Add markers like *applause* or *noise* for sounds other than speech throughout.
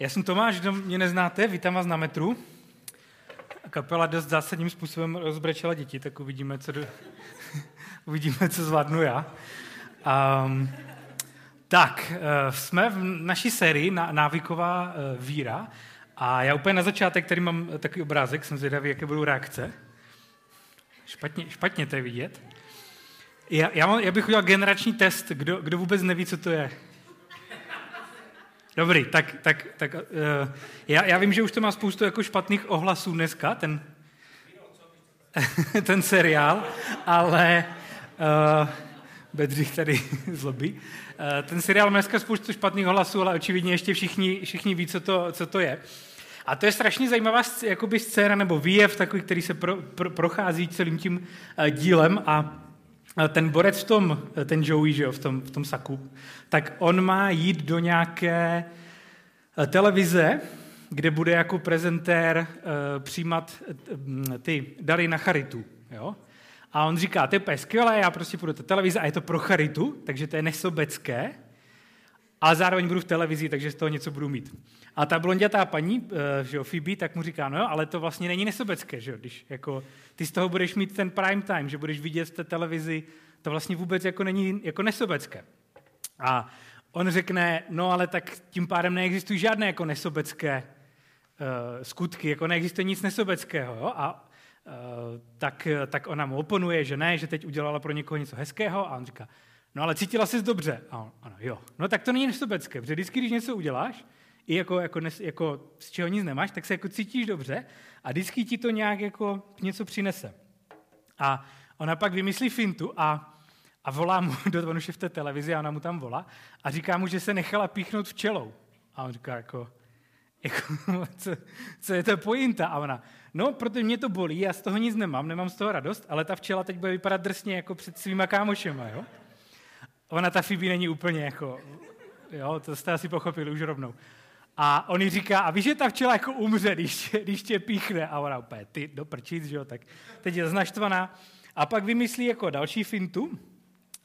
Já jsem Tomáš, kdo mě neznáte, vítám vás na metru. Kapela dost zásadním způsobem rozbrečela děti, tak uvidíme, co, do... *laughs* uvidíme, co zvládnu já. Um, tak, uh, jsme v naší sérii Návyková uh, víra a já úplně na začátek, který mám takový obrázek, jsem zvědavý, jaké budou reakce. Špatně, špatně to je vidět. Já, já, mám, já bych udělal generační test, kdo, kdo vůbec neví, co to je. Dobrý, tak, tak, tak uh, já, já vím, že už to má spoustu jako špatných ohlasů dneska, ten, *laughs* ten seriál, ale uh, Bedřich tady *laughs* zlobí. Uh, ten seriál má dneska spoustu špatných ohlasů, ale očividně ještě všichni, všichni ví, co to, co to je. A to je strašně zajímavá jakoby scéna nebo výjev takový, který se pro, pro, prochází celým tím uh, dílem a ten borec v tom, ten Joey, že jo, v tom, v tom saku, tak on má jít do nějaké eh, televize, kde bude jako prezentér uh, přijímat ty dary na charitu. Jo? A on říká, to je skvělé, já prostě půjdu do televize a je to pro charitu, takže to je nesobecké, ale zároveň budu v televizi, takže z toho něco budu mít. A ta blondětá paní, že jo, Phoebe, tak mu říká, no jo, ale to vlastně není nesobecké, že jo, když jako, ty z toho budeš mít ten prime time, že budeš vidět v té televizi, to vlastně vůbec jako není jako nesobecké. A on řekne, no ale tak tím pádem neexistují žádné jako nesobecké uh, skutky, jako neexistuje nic nesobeckého. Jo? A uh, tak, tak ona mu oponuje, že ne, že teď udělala pro někoho něco hezkého a on říká, no ale cítila jsi dobře. A on, ano, jo. No tak to není nesobecké, protože vždycky, když něco uděláš, i jako, jako, nes, jako z čeho nic nemáš, tak se jako cítíš dobře a vždycky ti to nějak jako něco přinese. A ona pak vymyslí fintu a a volá mu, *laughs* do, on už je v té televizi a ona mu tam volá a říká mu, že se nechala píchnout včelou. A on říká jako, jako *laughs* co, co je to pointa? A ona, no, protože mě to bolí, já z toho nic nemám, nemám z toho radost, ale ta včela teď bude vypadat drsně jako před svýma kámošema, jo? Ona ta Phoebe není úplně jako, jo, to jste asi pochopili už rovnou. A on jí říká, a víš, že ta včela jako umře, když tě, když tě píchne. A ona úplně, ty do prčic, že jo, tak teď je znaštvaná. A pak vymyslí jako další fintu,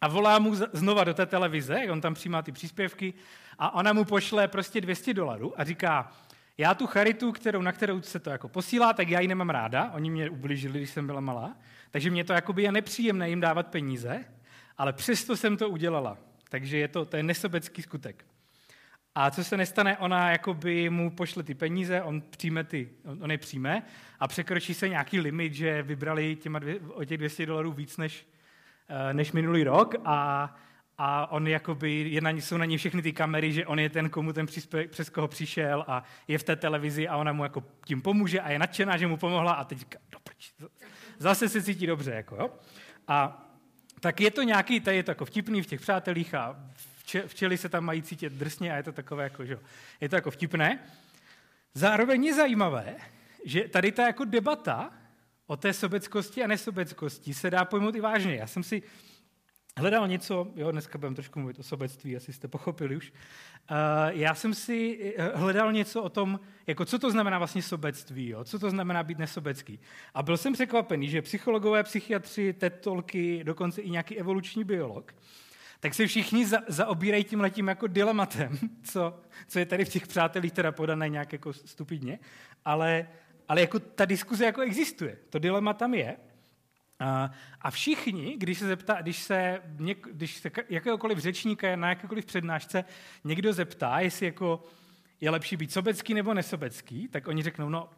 a volá mu znova do té televize, on tam přijímá ty příspěvky a ona mu pošle prostě 200 dolarů a říká, já tu charitu, kterou, na kterou se to jako posílá, tak já ji nemám ráda, oni mě ubližili, když jsem byla malá, takže mě to jakoby je nepříjemné jim dávat peníze, ale přesto jsem to udělala. Takže je to, to je nesobecký skutek. A co se nestane, ona jakoby mu pošle ty peníze, on, přijme ty, on je přijme a překročí se nějaký limit, že vybrali těma dvě, o těch 200 dolarů víc, než, Eh, než minulý rok a, a on jakoby, je na, jsou na něj všechny ty kamery, že on je ten, komu ten příspěvek, přes koho přišel a je v té televizi a ona mu jako tím pomůže a je nadšená, že mu pomohla a teď říká, zase se cítí dobře. Jako, jo? A tak je to nějaký, tady je to jako vtipný v těch přátelích a včely se tam mají cítit drsně a je to takové jako, že je to jako vtipné. Zároveň je zajímavé, že tady ta jako debata o té sobeckosti a nesobeckosti se dá pojmout i vážně. Já jsem si hledal něco, jo, dneska budeme trošku mluvit o sobectví, asi jste pochopili už. Uh, já jsem si eh, hledal něco o tom, jako co to znamená vlastně sobectví, jo? co to znamená být nesobecký. A byl jsem překvapený, že psychologové, psychiatři, tetolky, dokonce i nějaký evoluční biolog, tak se všichni za, zaobírají tím letím jako dilematem, *laughs* co, co je tady v těch přátelích teda podané nějak jako stupidně, ale ale jako ta diskuze jako existuje. To dilema tam je. A všichni, když se zeptá, když se, něk, když se jakéhokoliv řečníka na jakékoliv přednášce někdo zeptá, jestli jako je lepší být sobecký nebo nesobecký, tak oni řeknou, no,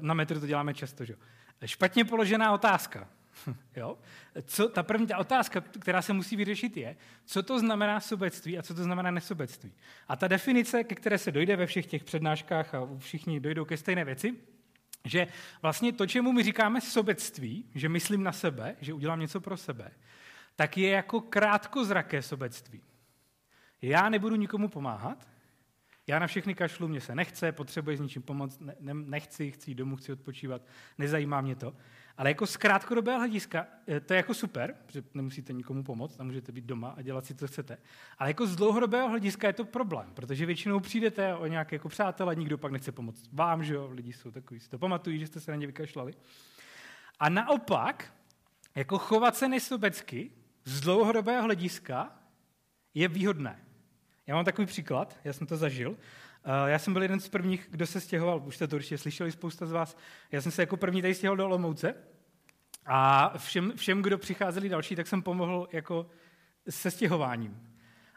na metru to děláme často, že? Špatně položená otázka. *laughs* jo? Co, ta první ta otázka, která se musí vyřešit, je, co to znamená sobectví a co to znamená nesobectví. A ta definice, ke které se dojde ve všech těch přednáškách a všichni dojdou ke stejné věci, že vlastně to, čemu my říkáme sobectví, že myslím na sebe, že udělám něco pro sebe, tak je jako krátkozraké sobectví. Já nebudu nikomu pomáhat, já na všechny kašlu, mě se nechce, potřebuji s ničím pomoct, ne, nechci, chci domů, chci odpočívat, nezajímá mě to. Ale jako z krátkodobého hlediska eh, to je jako super, že nemusíte nikomu pomoct a můžete být doma a dělat si, co chcete. Ale jako z dlouhodobého hlediska je to problém, protože většinou přijdete o nějaké jako přátelé, nikdo pak nechce pomoct vám, že jo, lidi jsou takový, si to pamatují, že jste se na ně vykašlali. A naopak, jako chovat se nesobecky z dlouhodobého hlediska je výhodné. Já mám takový příklad, já jsem to zažil. Já jsem byl jeden z prvních, kdo se stěhoval, už jste to určitě slyšeli spousta z vás. Já jsem se jako první tady stěhoval do Olomouce a všem, všem, kdo přicházeli další, tak jsem pomohl jako se stěhováním.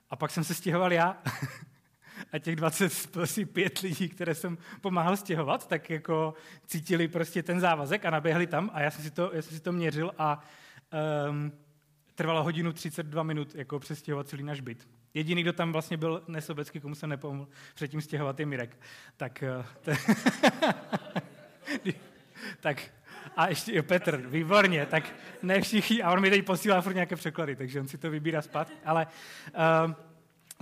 A pak jsem se stěhoval já. *laughs* a těch 25 lidí, které jsem pomáhal stěhovat, tak jako cítili prostě ten závazek a naběhli tam a já jsem si to, já jsem si to měřil a um, trvalo hodinu 32 minut jako přestěhovat celý náš byt. Jediný, kdo tam vlastně byl nesobecký, komu jsem nepomohl předtím stěhovat, je Mirek. Tak, eh, te... *laughs* tak a ještě jo, Petr, výborně, tak ne všichni, a on mi teď posílá furt nějaké překlady, takže on si to vybírá spát, ale um,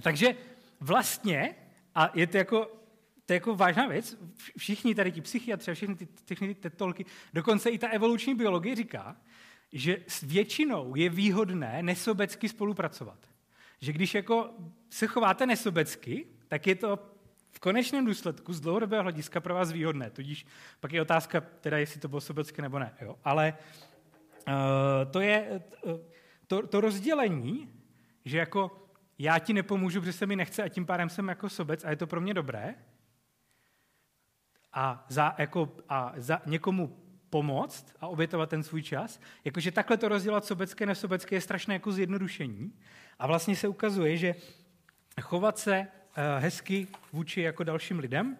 takže vlastně, a je to jako, to je jako vážná věc, všichni tady ti psychiatři a všechny ty, všechny ty tetolky, dokonce i ta evoluční biologie říká, že s většinou je výhodné nesobecky spolupracovat. Že když jako se chováte nesobecky, tak je to v konečném důsledku z dlouhodobého hlediska pro vás výhodné. Tudíž pak je otázka, teda jestli to bylo sobecké nebo ne. Jo? Ale uh, to je uh, to, to rozdělení, že jako já ti nepomůžu, protože se mi nechce a tím pádem jsem jako sobec a je to pro mě dobré. A za, jako, a za někomu pomoct a obětovat ten svůj čas. Jakože takhle to rozdělat sobecké, nesobecké je strašné jako zjednodušení. A vlastně se ukazuje, že chovat se eh, hezky vůči jako dalším lidem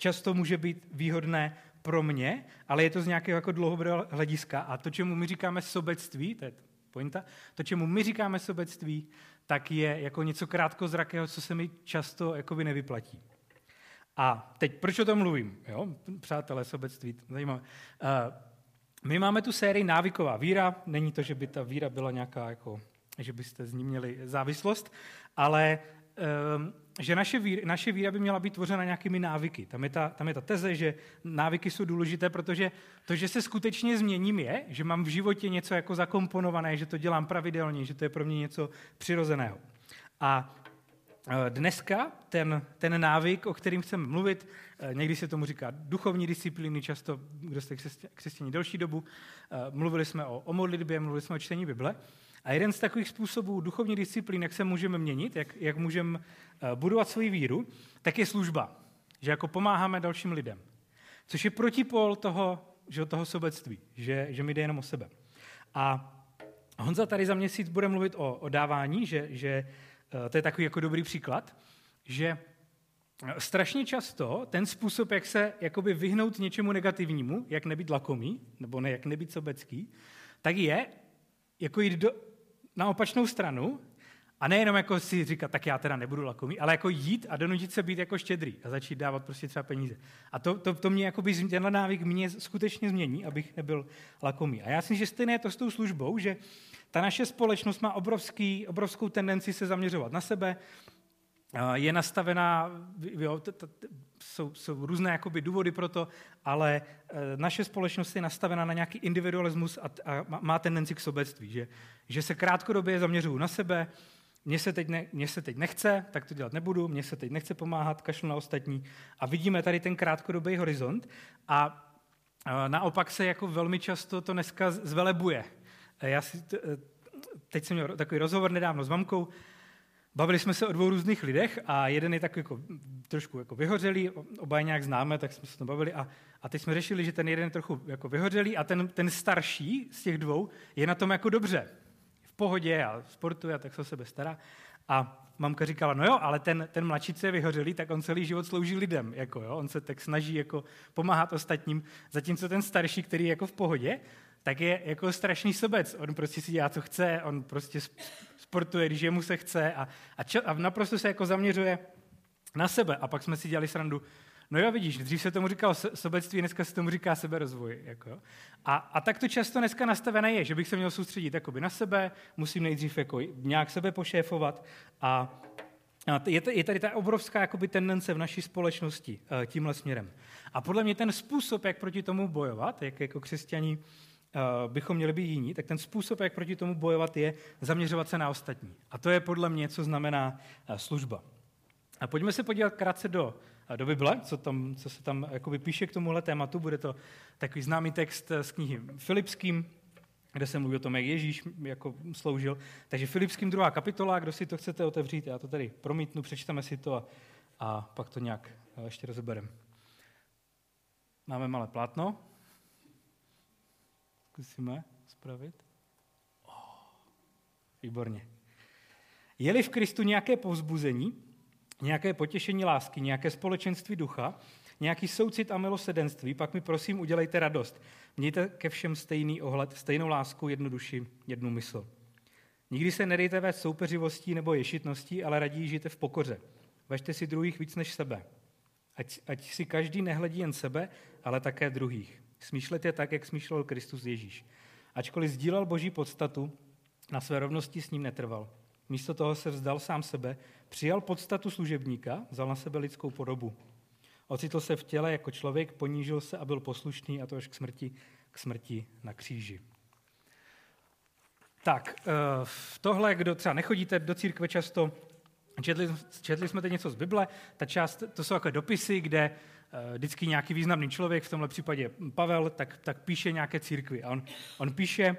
často může být výhodné pro mě, ale je to z nějakého jako dlouhodobého hlediska. A to, čemu my říkáme sobectví, to je pointa, to, čemu my říkáme sobectví, tak je jako něco krátkozrakého, co se mi často jakoby nevyplatí. A teď, proč o tom mluvím? Jo? Přátelé, sobectví, zajímavé. Uh, my máme tu sérii návyková víra, není to, že by ta víra byla nějaká, jako, že byste z ní měli závislost, ale um, že naše víra, naše víra by měla být tvořena nějakými návyky. Tam je, ta, tam je ta teze, že návyky jsou důležité, protože to, že se skutečně změním, je, že mám v životě něco jako zakomponované, že to dělám pravidelně, že to je pro mě něco přirozeného. A Dneska ten, ten návyk, o kterým chceme mluvit, e, někdy se tomu říká duchovní disciplíny, často, kdo jste křesťaní delší dobu, e, mluvili jsme o, o modlitbě, mluvili jsme o čtení Bible, a jeden z takových způsobů duchovní disciplín, jak se můžeme měnit, jak, jak můžeme eh, budovat svoji víru, tak je služba. Že jako pomáháme dalším lidem. Což je protipol toho, že toho sobectví, že, že mi jde jenom o sebe. A Honza tady za měsíc bude mluvit o, o dávání, že, že eh, to je takový jako dobrý příklad, že eh, strašně často ten způsob, jak se jakoby vyhnout něčemu negativnímu, jak nebýt lakomý, nebo ne, jak nebýt sobecký, tak je jako jít do, na opačnou stranu a nejenom jako si říkat, tak já teda nebudu lakomý, ale jako jít a donutit se být jako štědrý a začít dávat prostě třeba peníze. A to, to, to mě, jakoby, tenhle návyk mě skutečně změní, abych nebyl lakomý. A já si myslím, že stejné je to s tou službou, že ta naše společnost má obrovský, obrovskou tendenci se zaměřovat na sebe, je nastavená, jo, t, t, t, jsou, jsou různé jakoby, důvody pro to, ale e, naše společnost je nastavená na nějaký individualismus a, a má tendenci k sobectví, že, že se krátkodobě zaměřuju na sebe, mně se, teď ne, mně se teď nechce, tak to dělat nebudu, mně se teď nechce pomáhat, kašlu na ostatní. A vidíme tady ten krátkodobý horizont a naopak se jako velmi často to dneska zvelebuje. Já si, e, teď jsem měl takový rozhovor nedávno s mamkou, Bavili jsme se o dvou různých lidech a jeden je tak jako, trošku jako vyhořelý, oba je nějak známe, tak jsme se to bavili a, a teď jsme řešili, že ten jeden je trochu jako vyhořelý a ten, ten starší z těch dvou je na tom jako dobře. Pohodě a sportuje a tak se o sebe stará. A mamka říkala, no jo, ale ten, ten mladší, co je vyhořelý, tak on celý život slouží lidem, jako jo, on se tak snaží jako pomáhat ostatním, zatímco ten starší, který je jako v pohodě, tak je jako strašný sobec. On prostě si dělá, co chce, on prostě sportuje, když jemu se chce a, a, čo, a naprosto se jako zaměřuje na sebe. A pak jsme si dělali srandu, no jo, vidíš, dřív se tomu říkalo sobectví, dneska se tomu říká seberozvoj. Jako. A, a tak to často dneska nastavené je, že bych se měl soustředit jakoby na sebe, musím nejdřív jako nějak sebe pošéfovat a je, tady ta obrovská jakoby, tendence v naší společnosti uh, tímhle směrem. A podle mě ten způsob, jak proti tomu bojovat, jak jako křesťaní Eh, bychom měli být jiní, tak ten způsob, jak proti tomu bojovat, je zaměřovat se na ostatní. A to je podle mě, co znamená eh, služba. A pojďme se podívat krátce do, do Bible, co, tam, co se tam jakoby píše k tomuhle tématu. Bude to takový známý text z knihy Filipským, kde se mluví o tom, jak Ježíš jako sloužil. Takže Filipským druhá kapitola, kdo si to chcete otevřít, já to tady promítnu, přečteme si to a, a pak to nějak eh, ještě rozebereme. Máme malé plátno. Zkusíme spravit. Oh, výborně. Je-li v Kristu nějaké povzbuzení, nějaké potěšení lásky, nějaké společenství ducha, nějaký soucit a milosedenství, pak mi prosím udělejte radost. Mějte ke všem stejný ohled, stejnou lásku, jednu duši, jednu mysl. Nikdy se nedejte vést soupeřivostí nebo ješitností, ale raději žijte v pokoře. Vežte si druhých víc než sebe. Ať, ať si každý nehledí jen sebe, ale také druhých. Smýšlete tak, jak smýšlel Kristus Ježíš. Ačkoliv sdílel boží podstatu, na své rovnosti s ním netrval. Místo toho se vzdal sám sebe, přijal podstatu služebníka, vzal na sebe lidskou podobu. Ocitl se v těle jako člověk, ponížil se a byl poslušný a to až k smrti, k smrti na kříži. Tak, eh, v tohle, kdo třeba nechodíte do církve často, četli, četli jsme teď něco z Bible, ta část, to jsou jako dopisy, kde eh, vždycky nějaký významný člověk, v tomhle případě Pavel, tak, tak píše nějaké církvy. A on, on píše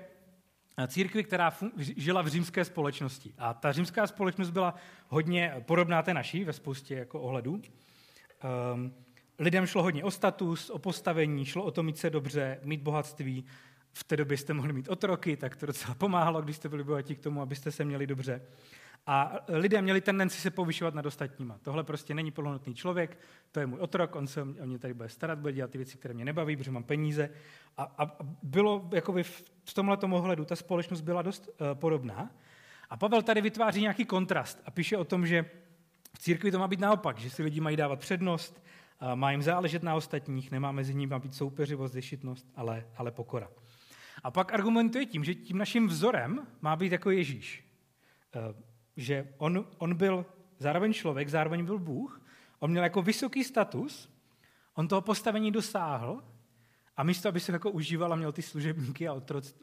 církvi, která žila v římské společnosti. A ta římská společnost byla hodně podobná té naší ve spoustě jako ohledů. Um, lidem šlo hodně o status, o postavení, šlo o to mít se dobře, mít bohatství. V té době jste mohli mít otroky, tak to docela pomáhalo, když jste byli bohatí k tomu, abyste se měli dobře. A lidé měli tendenci se povyšovat nad ostatníma. Tohle prostě není plnohodnotný člověk, to je můj otrok, on se o mě tady bude starat, bude dělat ty věci, které mě nebaví, protože mám peníze. A, a bylo jakoby v tomhle ohledu, ta společnost byla dost uh, podobná. A Pavel tady vytváří nějaký kontrast a píše o tom, že v církvi to má být naopak, že si lidi mají dávat přednost, má jim záležet na ostatních, nemá mezi nimi být soupeřivost, zešitnost, ale, ale pokora. A pak argumentuje tím, že tím naším vzorem má být jako Ježíš. E, že on, on byl zároveň člověk, zároveň byl Bůh, on měl jako vysoký status, on toho postavení dosáhl a místo, aby se jako užíval a měl ty služebníky a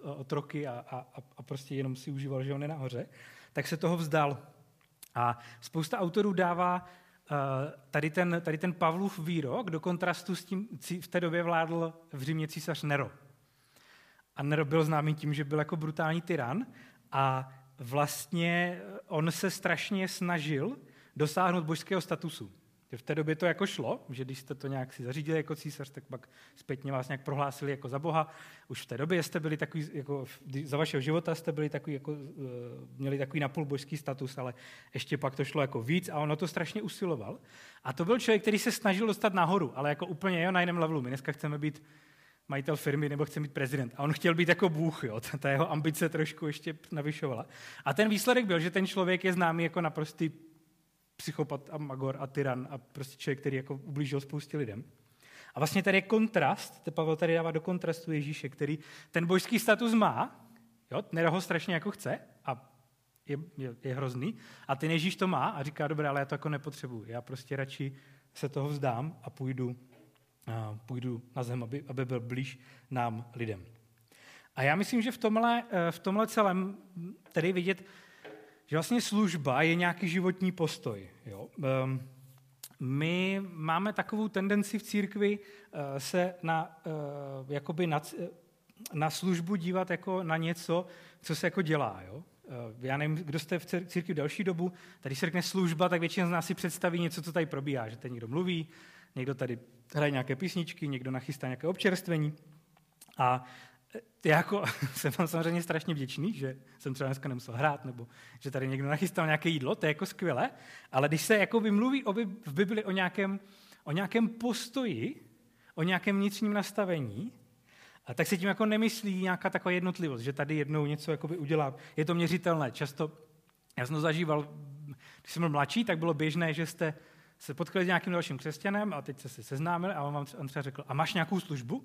otroky a, a, a prostě jenom si užíval, že on je nahoře, tak se toho vzdal. A spousta autorů dává uh, tady ten, tady ten Pavlův výrok do kontrastu s tím, v té době vládl v Římě císař Nero. A Nero byl známý tím, že byl jako brutální tyran a vlastně on se strašně snažil dosáhnout božského statusu. V té době to jako šlo, že když jste to nějak si zařídili jako císař, tak pak zpětně vás nějak prohlásili jako za Boha. Už v té době jste byli takový, jako za vašeho života jste byli takový, jako, eh, měli takový napůl božský status, ale ještě pak to šlo jako víc a ono to strašně usiloval. A to byl člověk, který se snažil dostat nahoru, ale jako úplně jo, na jiném levelu. My dneska chceme být majitel firmy nebo chce být prezident. A on chtěl být jako Bůh, jo. *laughs* Ta jeho ambice trošku ještě navyšovala. A ten výsledek byl, že ten člověk je známý jako naprostý psychopat a magor a tyran a prostě člověk, který jako ublížil spoustě lidem. A vlastně tady je kontrast, to Pavel tady dává do kontrastu Ježíše, který ten božský status má, jo, Nero ho strašně jako chce a je, je, je hrozný, a ten Ježíš to má a říká, dobré, ale já to jako nepotřebuji, já prostě radši se toho vzdám a půjdu, půjdu na zem, aby, aby byl blíž nám lidem. A já myslím, že v tomhle, eh, v tomhle celém tady vidět, že vlastně služba je nějaký životní postoj. Jo? Ehm, my máme takovou tendenci v církvi eh, se na, eh, jakoby na, na službu dívat jako na něco, co se jako dělá. Jo? Já nevím, kdo jste v církvi další dobu, tady se řekne služba, tak většina z nás si představí něco, co tady probíhá, že tady někdo mluví, někdo tady hraje nějaké písničky, někdo nachystá nějaké občerstvení. A já jako *laughs* jsem vám samozřejmě strašně vděčný, že jsem třeba dneska nemusel hrát, nebo že tady někdo nachystal nějaké jídlo, to je jako skvělé, ale když se jako vymluví o, v Bibli o nějakém, o nějakém postoji, o nějakém vnitřním nastavení, a tak se tím jako nemyslí nějaká taková jednotlivost, že tady jednou něco jakoby udělám. Je to měřitelné. Často, já jsem to zažíval, když jsem byl mladší, tak bylo běžné, že jste se potkali s nějakým dalším křesťanem a teď se seznámili a on vám třeba řekl, a máš nějakou službu?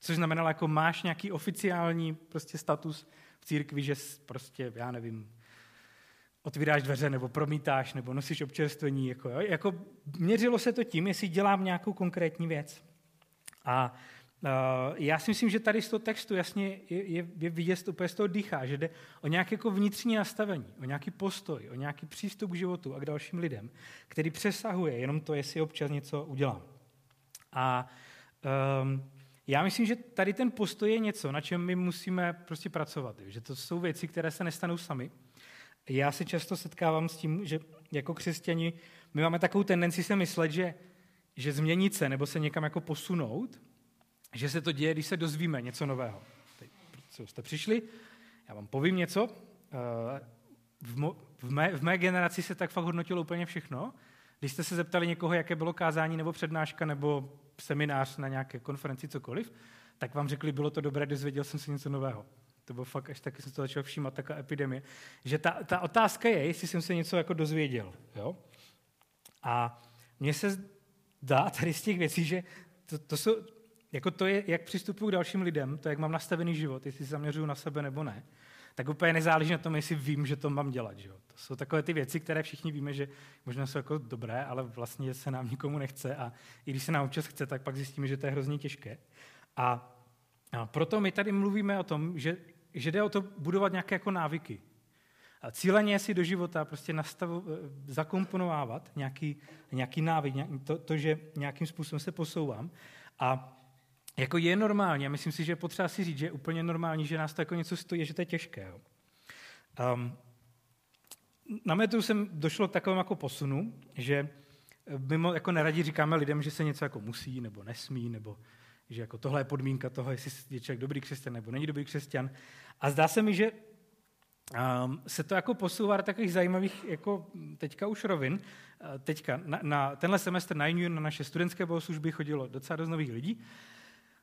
Což znamenalo, jako máš nějaký oficiální prostě status v církvi, že prostě, já nevím, otvíráš dveře, nebo promítáš, nebo nosíš občerstvení. Jako, jo? jako měřilo se to tím, jestli dělám nějakou konkrétní věc. A já si myslím, že tady z toho textu jasně je, je, je vidět úplně z toho dýchá, že jde o nějaké jako vnitřní nastavení, o nějaký postoj, o nějaký přístup k životu a k dalším lidem, který přesahuje jenom to, jestli občas něco udělám. A um, já myslím, že tady ten postoj je něco, na čem my musíme prostě pracovat. Že to jsou věci, které se nestanou sami. Já se často setkávám s tím, že jako křesťani my máme takovou tendenci se myslet, že, že změnit se nebo se někam jako posunout, že se to děje, když se dozvíme něco nového. Teď, co jste přišli, já vám povím něco. Eh, v, mo, v, mé, v mé generaci se tak fakt hodnotilo úplně všechno. Když jste se zeptali někoho, jaké bylo kázání nebo přednáška nebo seminář na nějaké konferenci, cokoliv, tak vám řekli, bylo to dobré, dozvěděl jsem se něco nového. To bylo fakt, až taky jsem to začal všímat, taká epidemie. Že ta, ta otázka je, jestli jsem se něco jako dozvěděl. Jo? A mně se dá tady z těch věcí, že to, to, jsou, jako to je, jak přistupuji k dalším lidem, to, jak mám nastavený život, jestli se zaměřuju na sebe nebo ne, tak úplně nezáleží na tom, jestli vím, že to mám dělat. Že jo? To jsou takové ty věci, které všichni víme, že možná jsou jako dobré, ale vlastně se nám nikomu nechce a i když se nám občas chce, tak pak zjistíme, že to je hrozně těžké. A, a proto my tady mluvíme o tom, že, že jde o to budovat nějaké jako návyky. A cíleně si do života prostě nastavu, eh, zakomponovávat nějaký, nějaký návyk, to, to, že nějakým způsobem se posouvám. A jako je normální, a myslím si, že potřeba si říct, že je úplně normální, že nás to jako něco stojí, že to je těžké. Jo. Um, na metu jsem došlo k takovému jako posunu, že mimo jako neradí říkáme lidem, že se něco jako musí nebo nesmí, nebo že jako tohle je podmínka toho, jestli je člověk dobrý křesťan nebo není dobrý křesťan. A zdá se mi, že um, se to jako posouvá do takových zajímavých, jako teďka už rovin. Uh, teďka na, na tenhle semestr na Union, na naše studentské bohoslužby chodilo docela dost nových lidí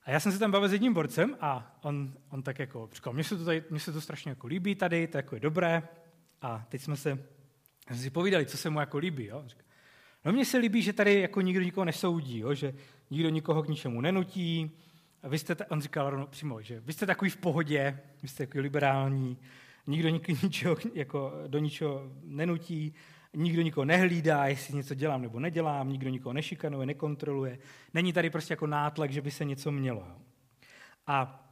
a já jsem se tam bavil s jedním borcem a on, on tak jako říkal, mně se, to tady, mně se to strašně jako líbí tady, to jako je dobré. A teď jsme se jsme si povídali, co se mu jako líbí. Jo? Říkal, no mně se líbí, že tady jako nikdo nikoho nesoudí, jo? že nikdo nikoho k ničemu nenutí. A vy jste, on říkal rovno přímo, že vy jste takový v pohodě, vy jste takový liberální, nikdo *laughs* ničeho, jako, do ničeho nenutí, nikdo nikoho nehlídá, jestli něco dělám nebo nedělám, nikdo nikoho nešikanuje, nekontroluje. Není tady prostě jako nátlak, že by se něco mělo. A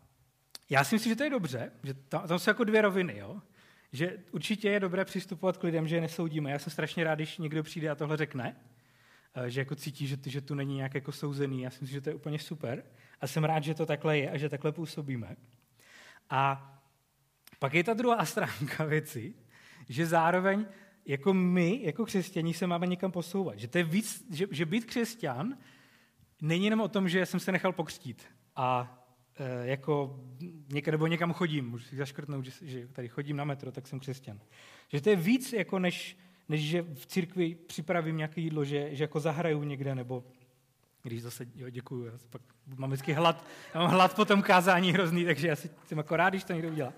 já si myslím, že to je dobře, že to, to jsou jako dvě roviny. Jo. Že určitě je dobré přistupovat k lidem, že je nesoudíme. Já jsem strašně rád, když někdo přijde a tohle řekne, eh, že jako cítí, že, že tu není nějak jako souzený. Já si myslím, že to je úplně super. A jsem rád, že to takhle je a že takhle působíme. A pak je ta druhá *laughs* stránka věci, že zároveň jako my, jako křesťaní, se máme někam posouvat. Že, to je víc, že, že být křesťan není jenom o tom, že jsem se nechal pokřtít a e, jako někde, nebo někam chodím, můžu si zaškrtnout, že, že tady chodím na metro, tak jsem křesťan. Že to je víc, jako než, než že v církvi připravím nějaké jídlo, že, že jako zahraju někde, nebo když zase, jo, děkuju, já pak mám vždycky hlad, já mám hlad po tom kázání hrozný, takže já si, jsem jako rád, když to někdo udělá.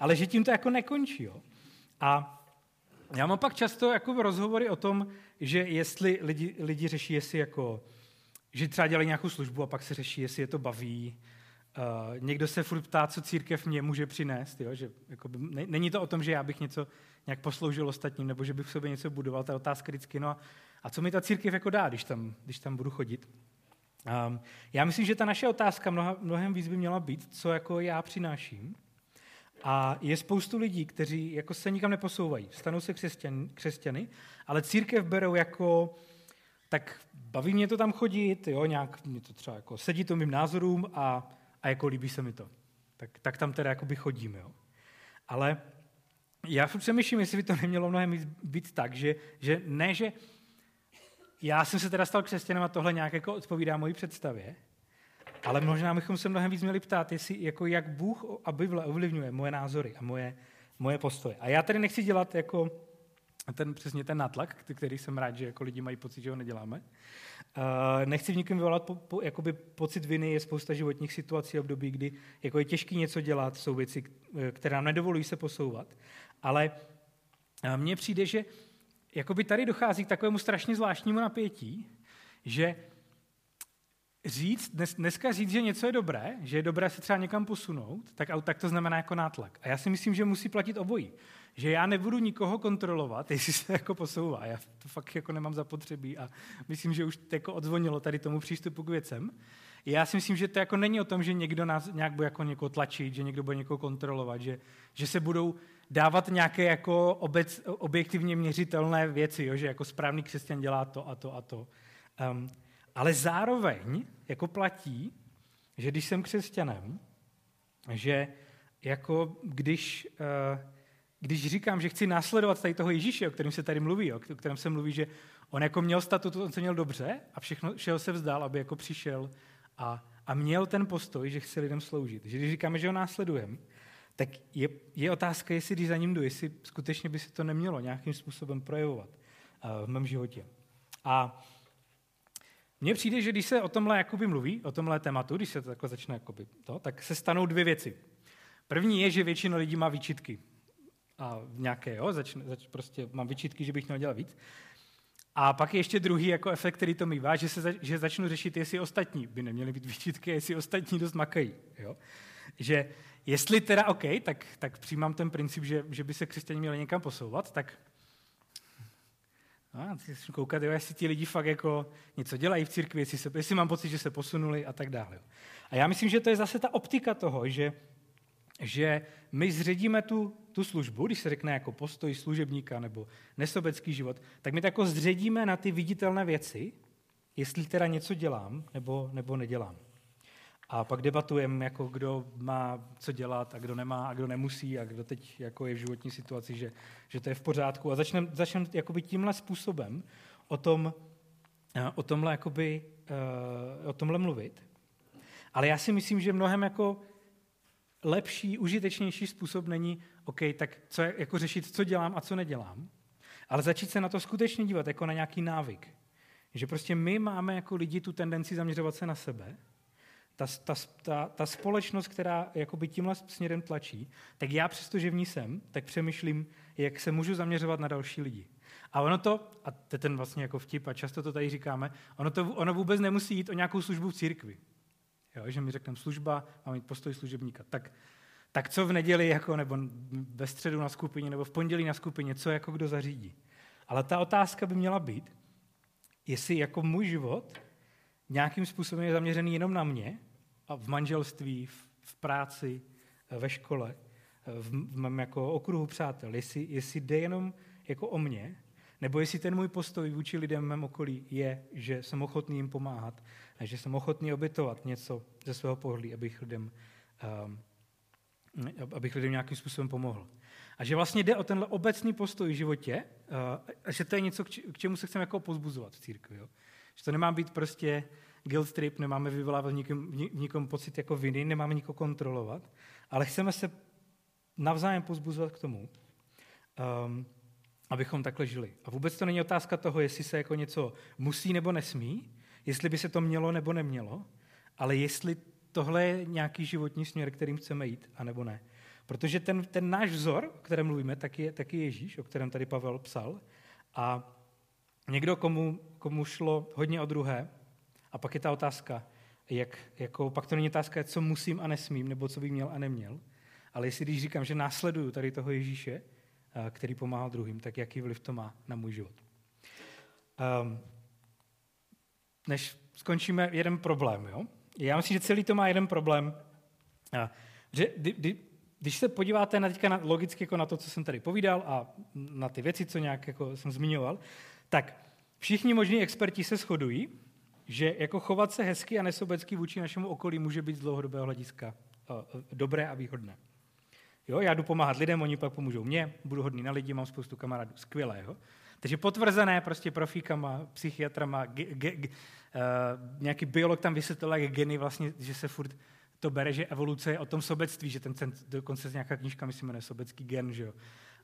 Ale že tím to jako nekončí, jo. A já mám pak často jako rozhovory o tom, že jestli lidi, lidi řeší, jestli jako, že třeba dělají nějakou službu a pak se řeší, jestli je to baví. Uh, někdo se furt ptá, co církev mě může přinést. Jo? Že, jako, ne, není to o tom, že já bych něco nějak posloužil ostatním, nebo že bych v sobě něco budoval. Ta otázka vždycky, no a, a co mi ta církev jako dá, když tam, když tam budu chodit? Um, já myslím, že ta naše otázka mnoha, mnohem víc by měla být, co jako já přináším, a je spoustu lidí, kteří jako se nikam neposouvají, stanou se křesťan, křesťany, ale církev berou jako, tak baví mě to tam chodit, jo, nějak mě to třeba jako sedí to mým názorům a, a jako líbí se mi to. Tak, tak tam teda jakoby chodím, jo. Ale já přemýšlím, jestli by to nemělo mnohem být tak, že, že ne, že já jsem se teda stal křesťanem a tohle nějak jako odpovídá mojí představě, ale možná bychom se mnohem víc měli ptát, jestli, jako jak Bůh a Bible ovlivňuje moje názory a moje, moje postoje. A já tady nechci dělat jako ten, přesně ten natlak, který jsem rád, že jako lidi mají pocit, že ho neděláme. Uh, nechci v nikom vyvolat po, po, jakoby pocit viny, je spousta životních situací a období, kdy jako je těžké něco dělat, jsou věci, které nám nedovolují se posouvat. Ale uh, mně přijde, že jakoby tady dochází k takovému strašně zvláštnímu napětí, že říct, dnes, dneska říct, že něco je dobré, že je dobré se třeba někam posunout, tak, tak to znamená jako nátlak. A já si myslím, že musí platit obojí. Že já nebudu nikoho kontrolovat, *laughs* jestli se jako posouvá. Já to fakt jako nemám zapotřebí a myslím, že už to jako odzvonilo tady tomu přístupu k věcem. Já si myslím, že to jako není o tom, že někdo nás nějak bude jako někoho tlačit, že někdo bude někoho kontrolovat, že, že se budou dávat nějaké jako obec, objektivně měřitelné věci, jo? že jako správný křesťan dělá to a to a to. Um, ale zároveň jako platí, že když jsem křesťanem, že jako když, uh, když říkám, že chci následovat tady toho Ježíše, o kterém se tady mluví, o kterém se mluví, že on jako měl statut, on se měl dobře a všechno, všeho se vzdal, aby jako přišel a, a měl ten postoj, že chce lidem sloužit. Že když říkáme, že ho následujeme, tak je, je otázka, jestli když za ním jdu, jestli skutečně by se to nemělo nějakým způsobem projevovat uh, v mém životě. A mně přijde, že když se o tomhle jakoby mluví, o tomhle tématu, když se to takhle začne jakoby to, tak se stanou dvě věci. První je, že většina lidí má výčitky. A nějaké, jo, začne, zač, prostě mám výčitky, že bych měl dělat víc. A pak je ještě druhý jako efekt, který to mývá, že, se že začnu řešit, jestli ostatní by neměli být výčitky, jestli ostatní dost makají. Jo? Že jestli teda OK, tak, tak přijímám ten princip, že, že by se křesťané měli někam posouvat, tak No, koukat, jo, jestli ti lidi fakt jako něco dělají v církvi, jestli, se, jestli mám pocit, že se posunuli a tak dále. A já myslím, že to je zase ta optika toho, že, že my zředíme tu, tu službu, když se řekne jako postoj služebníka nebo nesobecký život, tak my to jako zředíme na ty viditelné věci, jestli teda něco dělám nebo, nebo nedělám. A pak debatujeme, jako kdo má co dělat a kdo nemá a kdo nemusí a kdo teď jako je v životní situaci, že, že to je v pořádku. A začneme začnem tímhle způsobem o, tom, eh, o, tomhle, jakoby, uh, o tomhle mluvit. Ale já si myslím, že mnohem jako lepší, užitečnější způsob není, OK, tak co, jako řešit, co dělám a co nedělám, ale začít se na to skutečně dívat jako na nějaký návyk. Že prostě my máme jako lidi tu tendenci zaměřovat se na sebe ta, ta, ta, ta společnost, která jakoby tímhle směrem tlačí, tak já přesto, že v ní jsem, tak přemýšlím, jak se můžu zaměřovat na další lidi. A ono to, a to je ten vlastně jako vtip, a často to tady říkáme, ono, to, ono vůbec nemusí jít o nějakou službu v církvi. Jo, že mi řekneme služba, mám mít postoj služebníka. Tak, tak co v neděli, jako, nebo ve středu na skupině, nebo v pondělí na skupině, co jako kdo zařídí. Ale ta otázka by měla být, jestli jako můj život nějakým způsobem je zaměřený jenom na mě a v manželství, v, v práci, ve škole, v, v mém jako okruhu přátel, jestli, jestli jde jenom jako o mě, nebo jestli ten můj postoj vůči lidem v mém okolí je, že jsem ochotný jim pomáhat a že jsem ochotný obětovat něco ze svého pohledu, abych lidem, um, abych lidem nějakým způsobem pomohl. A že vlastně jde o tenhle obecný postoj v životě, uh, a že to je něco, k čemu se chceme jako pozbuzovat v církvi. Jo? Že to nemá být prostě guilt trip, nemáme vyvolávat v nikom, v nikom pocit jako viny, nemáme nikoho kontrolovat, ale chceme se navzájem pozbuzovat k tomu, um, abychom takhle žili. A vůbec to není otázka toho, jestli se jako něco musí nebo nesmí, jestli by se to mělo nebo nemělo, ale jestli tohle je nějaký životní směr, kterým chceme jít, anebo ne. Protože ten, ten náš vzor, o kterém mluvíme, tak je, taky Ježíš, o kterém tady Pavel psal. A někdo, komu, komu šlo hodně o druhé, a pak je ta otázka, jak, jako, pak to není otázka, co musím a nesmím, nebo co bych měl a neměl, ale jestli když říkám, že následuju tady toho Ježíše, eh, který pomáhal druhým, tak jaký vliv to má na můj život. Um, než skončíme, jeden problém. Jo? Já myslím, že celý to má jeden problém. Že, kdy, kdy, když se podíváte na, teďka na, logicky jako na to, co jsem tady povídal a na ty věci, co nějak jako jsem zmiňoval, tak všichni možní experti se shodují, že jako chovat se hezky a nesobecky vůči našemu okolí může být z dlouhodobého hlediska uh, dobré a výhodné. Jo, já jdu pomáhat lidem, oni pak pomůžou mě, budu hodný na lidi, mám spoustu kamarádů, skvělé. Jo? Takže potvrzené prostě profíkama, psychiatrama, ge, ge, ge, uh, nějaký biolog tam vysvětlil, jak geny vlastně, že se furt to bere, že evoluce je o tom sobectví, že ten dokonce nějaká knížka, myslím, jmenuje sobecký gen, že jo.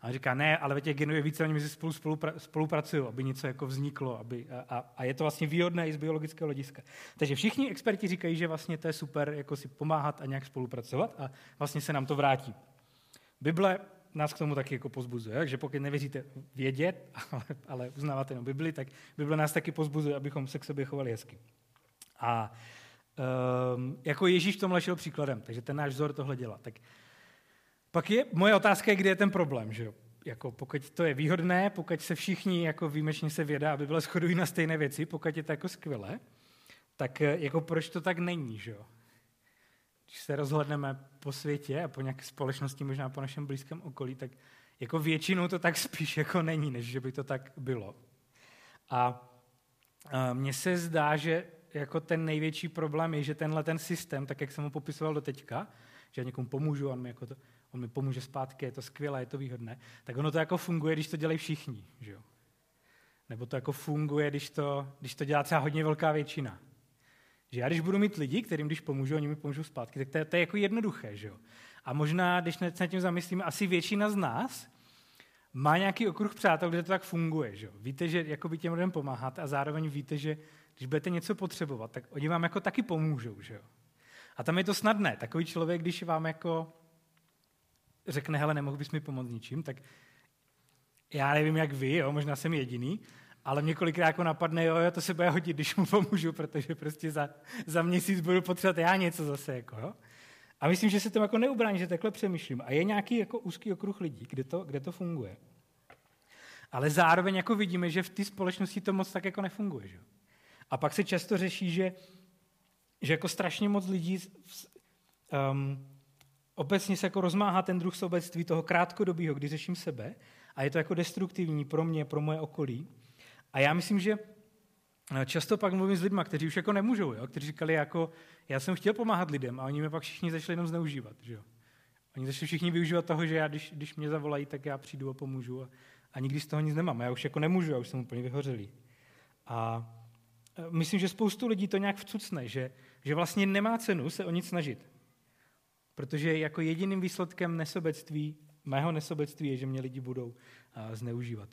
A říká, ne, ale ve těch genů je více, oni mezi spolu spolupra, spolupracují, aby něco jako vzniklo. Aby, a, a, je to vlastně výhodné i z biologického hlediska. Takže všichni experti říkají, že vlastně to je super jako si pomáhat a nějak spolupracovat a vlastně se nám to vrátí. Bible nás k tomu taky jako pozbuzuje, takže pokud nevěříte vědět, *laughs* ale, ale uznáváte jenom Bibli, tak Bible nás taky pozbuzuje, abychom se k sobě chovali hezky. A um, jako Ježíš v tomhle šel příkladem, takže ten náš vzor tohle dělá. Tak pak je moje otázka, kde je ten problém, že jo? Jako pokud to je výhodné, pokud se všichni jako výjimečně se věda, aby byla shodují na stejné věci, pokud je to jako skvělé, tak eh, jako proč to tak není, že jo? Když se rozhledneme po světě a po nějaké společnosti, možná po našem blízkém okolí, tak jako většinou to tak *laughs* spíš jako není, než že by to tak bylo. A mně se zdá, že jako ten největší problém je, že tenhle ten systém, tak jak jsem ho popisoval do teďka, že já někomu pomůžu, on mi, jako to, on mi pomůže zpátky, je to skvělé, je to výhodné, tak ono to jako funguje, když to dělají všichni. Že jo? Nebo to jako funguje, když to, když to dělá třeba hodně velká většina. Že já když budu mít lidi, kterým když pomůžu, oni mi pomůžou zpátky, tak to je, to je jako jednoduché. Že jo? A možná, když se tím zamyslíme, asi většina z nás má nějaký okruh přátel, kde to tak funguje. Že jo? Víte, že jako by těm lidem pomáhat a zároveň víte, že když budete něco potřebovat, tak oni vám jako taky pomůžou. Že jo? A tam je to snadné. Takový člověk, když vám jako řekne, hele, nemohl bys mi pomoct ničím, tak já nevím, jak vy, jo, možná jsem jediný, ale mě kolikrát jako napadne, jo, jo, to se bude hodit, když mu pomůžu, protože prostě za, za měsíc budu potřebovat já něco zase. Jako, jo. A myslím, že se to jako neubrání, že takhle přemýšlím. A je nějaký jako úzký okruh lidí, kde to, kde to funguje. Ale zároveň jako vidíme, že v té společnosti to moc tak jako nefunguje. Že? A pak se často řeší, že, že jako strašně moc lidí um, obecně se jako rozmáhá ten druh sobectví toho krátkodobího, kdy řeším sebe a je to jako destruktivní pro mě, pro moje okolí. A já myslím, že eh, často pak mluvím s lidmi, kteří už jako nemůžou, jo? kteří říkali, jako, já jsem chtěl pomáhat lidem a oni mě pak všichni začali jenom zneužívat. Že jo? Oni začali všichni využívat toho, že já, když, když mě zavolají, tak já přijdu a pomůžu a, a nikdy z toho nic nemám. Já už jako nemůžu, já už jsem úplně vyhořelý. A eh, myslím, že spoustu lidí to nějak vcucne, že, že vlastně nemá cenu se o nic snažit. Protože jako jediným výsledkem nesobectví, mého nesobectví je, že mě lidi budou uh, zneužívat.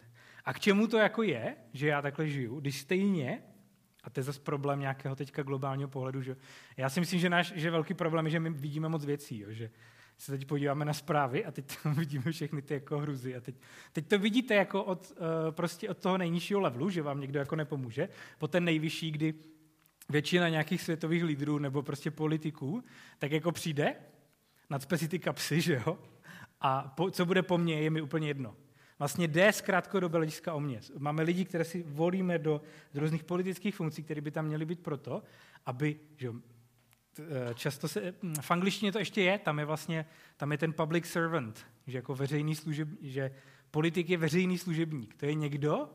A k čemu to jako je, že já takhle žiju, když stejně, a to je zase problém nějakého teďka globálního pohledu, že já si myslím, že náš že velký problém je, že my vidíme moc věcí, jo, že se teď podíváme na zprávy a teď tam *laughs* vidíme všechny ty jako hruzy. A teď, teď to vidíte jako od, uh, prostě od toho nejnižšího levelu, že vám někdo jako nepomůže, po ten nejvyšší, kdy většina nějakých světových lídrů nebo prostě politiků, tak jako přijde, si ty kapsy, že jo, a po, co bude po mně, je mi úplně jedno. Vlastně jde z krátkodobé hlediska o mě. Máme lidi, které si volíme do, různých politických funkcí, které by tam měly být proto, aby, že e, často se, v angličtině to ještě je, tam je vlastně, tam je ten public servant, že jako veřejný služeb, že politik je veřejný služebník. To je někdo,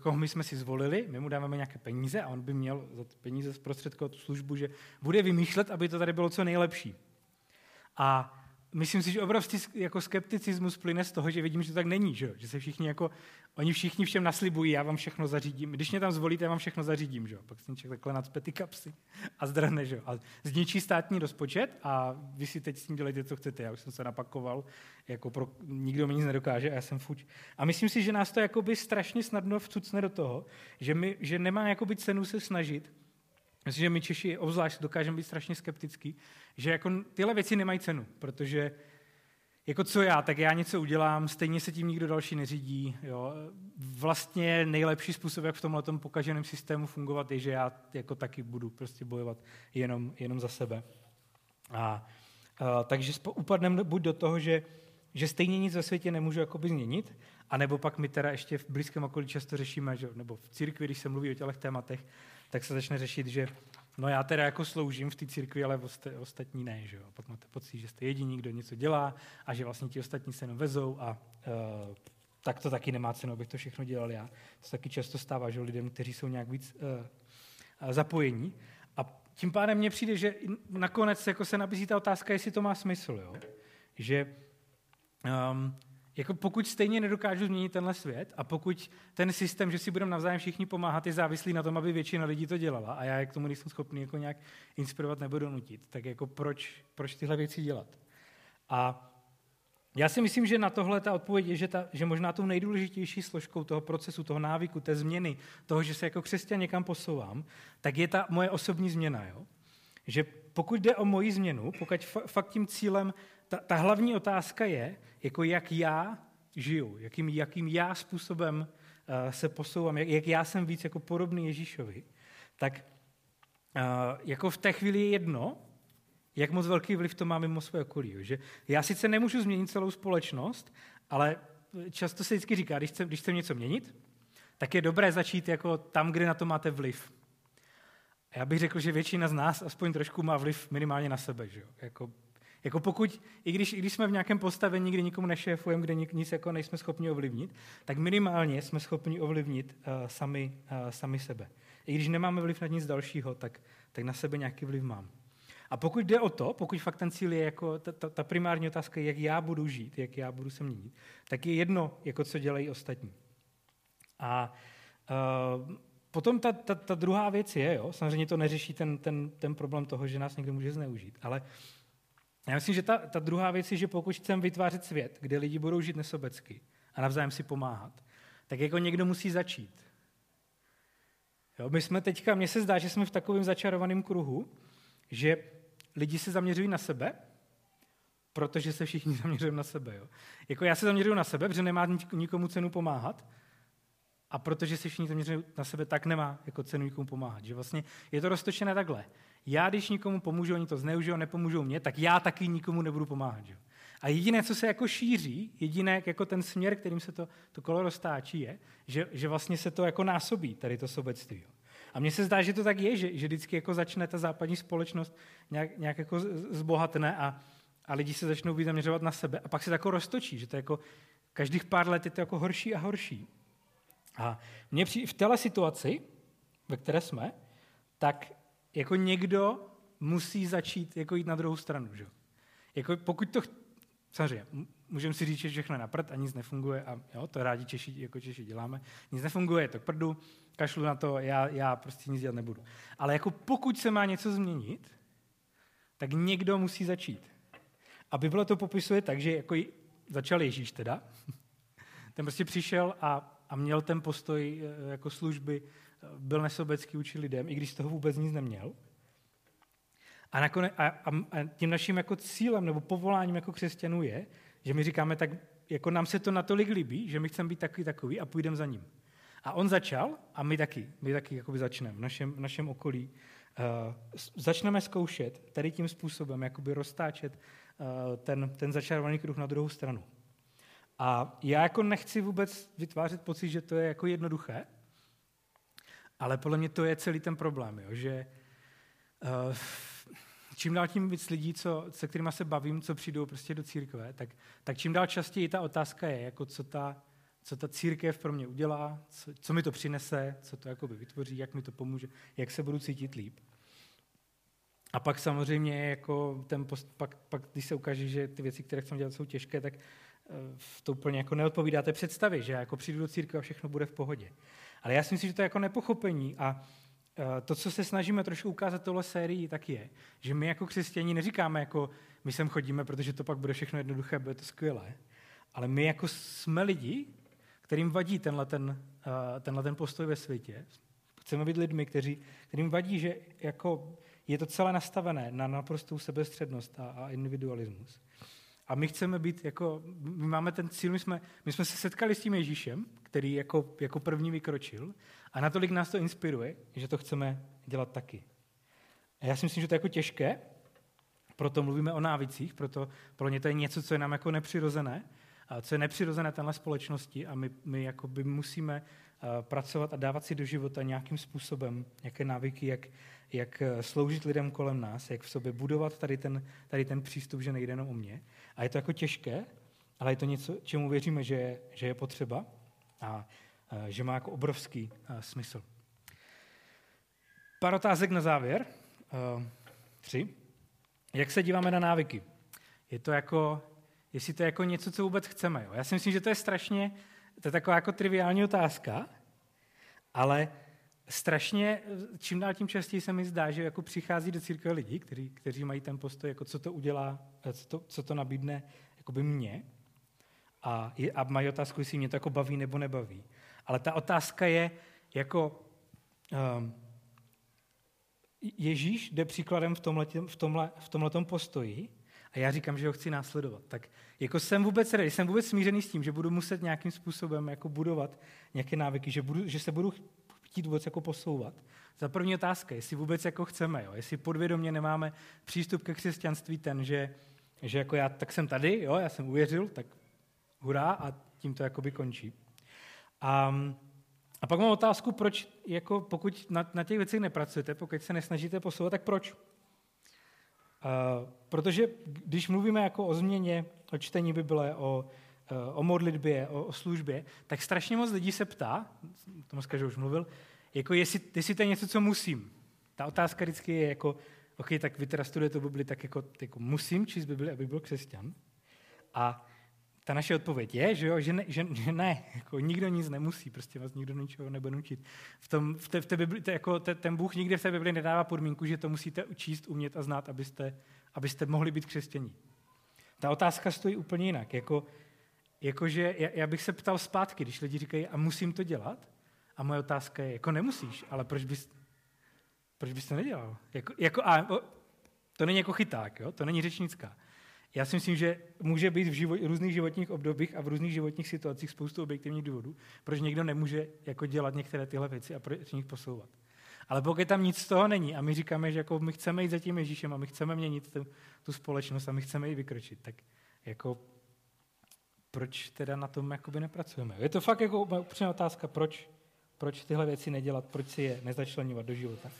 koho my jsme si zvolili, my mu dáváme nějaké peníze a on by měl za ty peníze zprostředkovat tu službu, že bude vymýšlet, aby to tady bylo co nejlepší. A myslím si, že obrovský jako skepticismus plyne z toho, že vidím, že to tak není, že, že se všichni jako, oni všichni všem naslibují, já vám všechno zařídím. Když mě tam zvolíte, já vám všechno zařídím, že? pak člověk takhle nad ty kapsy a zdrhne, že? a zničí státní rozpočet a vy si teď s tím dělejte, co chcete. Já už jsem se napakoval, jako pro, nikdo mi nic nedokáže a já jsem fuč. A myslím si, že nás to jakoby strašně snadno vcucne do toho, že, my, že nemá jakoby cenu se snažit, Myslím, že my Češi obzvlášť dokážeme být strašně skeptický, že jako tyhle věci nemají cenu, protože jako co já, tak já něco udělám, stejně se tím nikdo další neřídí. Jo. Vlastně nejlepší způsob, jak v tomhle pokaženém systému fungovat, je, že já jako taky budu prostě bojovat jenom, jenom za sebe. A, a takže upadneme buď do toho, že, že stejně nic ve světě nemůžu jakoby změnit, anebo pak my teda ještě v blízkém okolí často řešíme, že, nebo v církvi, když se mluví o těch tématech, tak se začne řešit, že no já teda jako sloužím v té církvi, ale ostatní ne, že jo. Pak máte pocit, že jste jediní, kdo něco dělá a že vlastně ti ostatní se jenom vezou a uh, tak to taky nemá cenu, abych to všechno dělal já. To taky často stává, že lidem, kteří jsou nějak víc uh, zapojení. A tím pádem mně přijde, že nakonec jako se nabízí ta otázka, jestli to má smysl. Jo? Že um, jako pokud stejně nedokážu změnit tenhle svět a pokud ten systém, že si budeme navzájem všichni pomáhat, je závislý na tom, aby většina lidí to dělala a já k tomu nejsem schopný jako nějak inspirovat nebo donutit, tak jako proč, proč tyhle věci dělat? A já si myslím, že na tohle ta odpověď je, že, ta, že možná tou nejdůležitější složkou toho procesu, toho návyku, té změny, toho, že se jako křesťan někam posouvám, tak je ta moje osobní změna. Jo? Že pokud jde o moji změnu, pokud fakt tím cílem ta, ta hlavní otázka je, jako jak já žiju, jakým, jakým já způsobem uh, se posouvám, jak, jak já jsem víc jako podobný Ježíšovi, tak uh, jako v té chvíli je jedno, jak moc velký vliv to má mimo své okolí. Že já sice nemůžu změnit celou společnost, ale často se vždycky říká, když chcem, když chcem něco měnit, tak je dobré začít jako tam, kde na to máte vliv. Já bych řekl, že většina z nás aspoň trošku má vliv minimálně na sebe. Že? Jako Jako pokud, i když, i když jsme v nějakém postavení, kde nikomu nešéfujeme, kde nic jako nejsme schopni ovlivnit, tak minimálně jsme schopni ovlivnit uh, sami, uh, sami sebe. I když nemáme vliv na nic dalšího, tak, tak na sebe nějaký vliv mám. A pokud jde o to, pokud fakt ten cíl je jako ta, ta, ta primární otázka, jak já budu žít, jak já budu se měnit, tak je jedno, jako co dělají ostatní. A uh, potom ta, ta, ta druhá věc je, jo, samozřejmě to neřeší ten, ten, ten problém toho, že nás někdo může zneužít, ale já myslím, že ta, ta druhá věc je, že pokud chceme vytvářet svět, kde lidi budou žít nesobecky a navzájem si pomáhat, tak jako někdo musí začít. Jo, my jsme teďka, mně se zdá, že jsme v takovém začarovaném kruhu, že lidi se zaměřují na sebe, protože se všichni *laughs* zaměřují na sebe. Jo. Jako já se zaměřuju na sebe, protože nemá nikomu cenu pomáhat, a protože se všichni zaměřují na sebe, tak nemá jako cenu nikomu pomáhat. Že vlastně je to roztočené takhle. Já, když nikomu pomůžu, oni to zneužijou, nepomůžou mě, tak já taky nikomu nebudu pomáhat. Že? A jediné, co se jako šíří, jediné jako ten směr, kterým se to, to kolo roztáčí, je, že, že vlastně se to jako násobí, tady to sobectví. Jo. A mně se zdá, že to tak je, že, že vždycky jako začne ta západní společnost nějak, nějak jako zbohatne a, a lidi se začnou víc zaměřovat na sebe a pak se to jako roztočí, že to jako každých pár let je to jako horší a horší. A mě při, v téhle situaci, ve které jsme, tak jako někdo musí začít jako jít na druhou stranu. Že? Jako pokud to, samozřejmě, můžeme si říct, že všechno je na prd a nic nefunguje a jo, to rádi Češi, jako Češi děláme. Nic nefunguje, to k prdu, kašlu na to, já, já prostě nic dělat nebudu. Ale jako pokud se má něco změnit, tak někdo musí začít. A Bible to popisuje tak, že jako začal Ježíš teda, *laughs* ten prostě přišel a, a měl ten postoj e, jako služby, byl nesobecký učit lidem, i když z toho vůbec nic neměl. A, nakonec, a, a, a tím naším jako cílem nebo povoláním jako křesťanů je, že my říkáme, tak jako nám se to natolik líbí, že my chceme být takový takový a půjdeme za ním. A on začal a my taky, my taky jakoby začneme v našem, v našem okolí. Uh, začneme zkoušet tady tím způsobem jakoby roztáčet uh, ten, ten začarovaný kruh na druhou stranu. A já jako nechci vůbec vytvářet pocit, že to je jako jednoduché, ale podle mě to je celý ten problém, jo, že uh, čím dál tím víc lidí, co, se kterými se bavím, co přijdou prostě do církve, tak, tak čím dál častěji ta otázka je, jako co ta, co ta církev pro mě udělá, co, co mi to přinese, co to jakoby vytvoří, jak mi to pomůže, jak se budu cítit líp. A pak samozřejmě, jako ten post, pak, pak, když se ukáže, že ty věci, které chceme dělat, jsou těžké, tak eh, to úplně jako neodpovídá té představě, že jako přijdu do církve a všechno bude v pohodě. Ale já si myslím, že to je jako nepochopení a eh, to, co se snažíme trošku ukázat tohle sérii, tak je, že my jako křesťaní neříkáme, jako my sem chodíme, protože to pak bude všechno jednoduché, bude to skvělé, ale my jako jsme lidi, kterým vadí tenhle ten, eh, tenhle ten postoj ve světě. Chceme být lidmi, kteří, kterým vadí, že jako je to celé nastavené na naprostou sebestřednost a, a individualismus. A my chceme být jako, my máme ten cíl, my jsme, my jsme se setkali s tím Ježíšem, který jako, jako první vykročil a natolik nás to inspiruje, že to chceme dělat taky. A já si myslím, že to je jako těžké, proto mluvíme o návicích, proto pro ně to je něco, co je nám jako nepřirozené, co je nepřirozené téhle společnosti a my, my jakoby musíme eh, pracovat a dávat si do života nějakým způsobem nějaké návyky, jak, jak eh, sloužit lidem kolem nás, jak v sobě budovat tady ten, tady ten přístup, že nejde jenom o mě. A je to jako těžké, ale je to něco, čemu věříme, že je, že je potřeba a eh, že má jako obrovský smysl. Pár otázek na závěr. Tři. Jak se díváme na návyky? Je to jako jestli to je jako něco, co vůbec chceme. Jo. Já si myslím, že to je strašně, to je taková jako triviální otázka, ale strašně, čím dál tím častěji se mi zdá, že jako přichází do církve lidi, kteří, kteří mají ten postoj, jako co to udělá, co to, co to nabídne jakoby mě a, a mají otázku, jestli mě to jako baví nebo nebaví. Ale ta otázka je jako um, Ježíš jde příkladem v tomhle, v tomhle, v tomhletom postoji, a já říkám, že ho chci následovat. Tak jako jsem vůbec ready, jsem vůbec smířený s tím, že budu muset nějakým způsobem jako budovat nějaké návyky, že, budu, že se budu chtít vůbec jako posouvat. Za první otázka, jestli vůbec jako chceme, jo? jestli podvědomě nemáme přístup ke křesťanství ten, že, že jako já tak jsem tady, jo? já jsem uvěřil, tak hurá a tím to jakoby končí. A, a pak mám otázku, proč, jako pokud na, na těch věcech nepracujete, pokud se nesnažíte posouvat, tak proč? protože když mluvíme jako o změně, o čtení Bible, o, o modlitbě, o, o službě, tak strašně moc lidí se ptá, Tomáš že už mluvil, jako jestli, jestli to je něco, co musím. Ta otázka vždycky je jako, OK, tak vy teda studujete Bibli, tak jako, jako musím číst Bibli, aby byl křesťan. A ta naše odpověď je, že, jo, že, ne, že, že ne, *laughs* jako nikdo nic nemusí, prostě vás nikdo ničeho nebude nutit. V, tom, v, té, v té Bibli, to jako te, ten Bůh nikde v té Bibli nedává podmínku, že to musíte učíst, umět a znát, abyste, abyste mohli být křesťaní. Ta otázka stojí úplně jinak. Jako, jakože já, bych se ptal zpátky, když lidi říkají, a musím to dělat? A moje otázka je, jako nemusíš, ale proč bys, proč bys to nedělal? Jako, jako, a, to není jako chyták, jo? to není řečnická. Já si myslím, že může být v život, různých životních obdobích a v různých životních situacích spoustu objektivních důvodů, proč někdo nemůže jako dělat některé tyhle věci a proč nich posouvat. Ale pokud tam nic z toho není a my říkáme, že jako my chceme jít za tím Ježíšem a my chceme měnit tu, tu společnost a my chceme ji vykročit, tak jako proč teda na tom jakoby nepracujeme? Je to fakt jako upřímná otázka, proč, proč tyhle věci nedělat, proč si je nezačlenovat do života.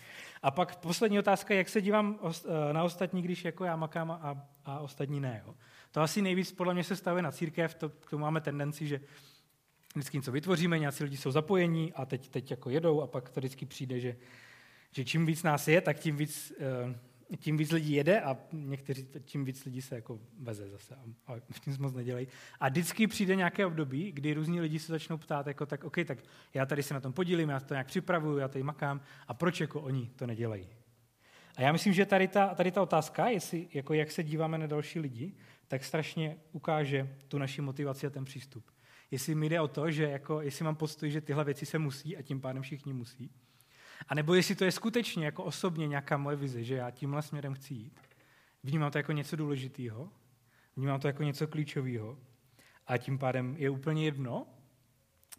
A pak poslední otázka, jak se dívám eh, na ostatní, když jako já makám a, a ostatní ne. Jo? To asi nejvíc podle mě se stavuje na církev, to, k tomu máme tendenci, že vždycky něco vytvoříme, nějací lidi jsou zapojení a teď, teď jako jedou a pak to vždycky přijde, že, že čím víc nás je, tak tím víc uh, tím víc lidí jede a někteří, tím víc lidí se jako veze zase a, a tím moc nedělají. A vždycky přijde nějaké období, kdy různí lidi se začnou ptát, jako tak, OK, tak já tady se na tom podílím, já to nějak připravuju, já tady makám a proč jako oni to nedělají? A já myslím, že tady ta, tady ta otázka, jestli, jako jak se díváme na další lidi, tak strašně ukáže tu naši motivaci a ten přístup. Jestli mi jde o to, že jako, jestli mám postoj, že tyhle věci se musí a tím pádem všichni musí, a nebo jestli to je skutečně jako osobně nějaká moje vize, že já tímhle směrem chci jít. Vnímám to jako něco důležitého, vnímám to jako něco klíčového a tím pádem je úplně jedno,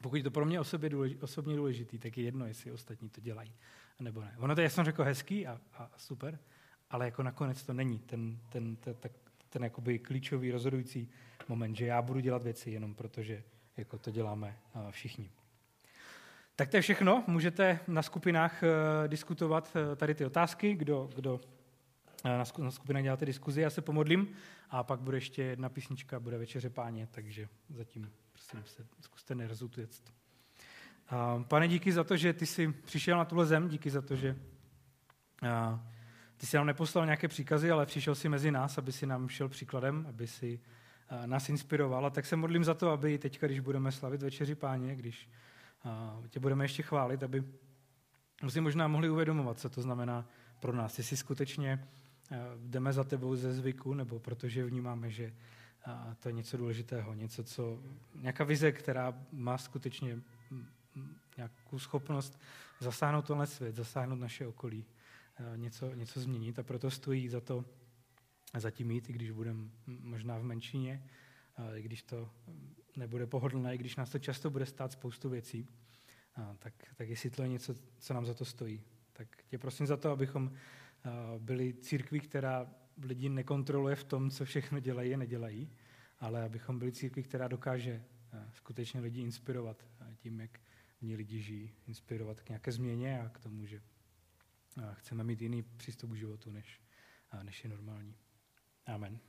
pokud je to pro mě osobě důležitý, osobně důležitý, tak je jedno, jestli ostatní to dělají, nebo ne. Ono to je, jsem řekl, hezký a, a super, ale jako nakonec to není ten, ten, ten, ten, ten jakoby klíčový, rozhodující moment, že já budu dělat věci jenom protože jako to děláme všichni. Tak to je všechno. Můžete na skupinách uh, diskutovat uh, tady ty otázky, kdo, kdo uh, na, skupinách děláte diskuzi. Já se pomodlím a pak bude ještě jedna písnička, bude večeře páně, takže zatím prosím se zkuste nerozutěct. Uh, pane, díky za to, že ty jsi přišel na tuhle zem, díky za to, že ty jsi nám neposlal nějaké příkazy, ale přišel si mezi nás, aby si nám šel příkladem, aby si nás inspiroval. A tak se modlím za to, aby teď, když budeme slavit večeři páně, když tě budeme ještě chválit, aby si možná mohli uvědomovat, co to znamená pro nás. Jestli skutečně eh, jdeme za tebou ze zvyku, nebo protože vnímáme, že eh, to je něco důležitého, něco, co, nějaká vize, která má skutečně mm, mm, nějakou schopnost zasáhnout tenhle svět, zasáhnout naše okolí, eh, něco, něco změnit a proto stojí za to zatím jít, i když budeme možná v menšině, i když to nebude pohodlné, i když nás to často bude stát spoustu věcí, tak, tak jestli to je něco, co nám za to stojí. Tak tě prosím za to, abychom byli církví, která lidi nekontroluje v tom, co všechno dělají a nedělají, ale abychom byli církví, která dokáže skutečně lidi inspirovat tím, jak v ní lidi žijí, inspirovat k nějaké změně a k tomu, že chceme mít jiný přístup k životu, než, než je normální. Amen.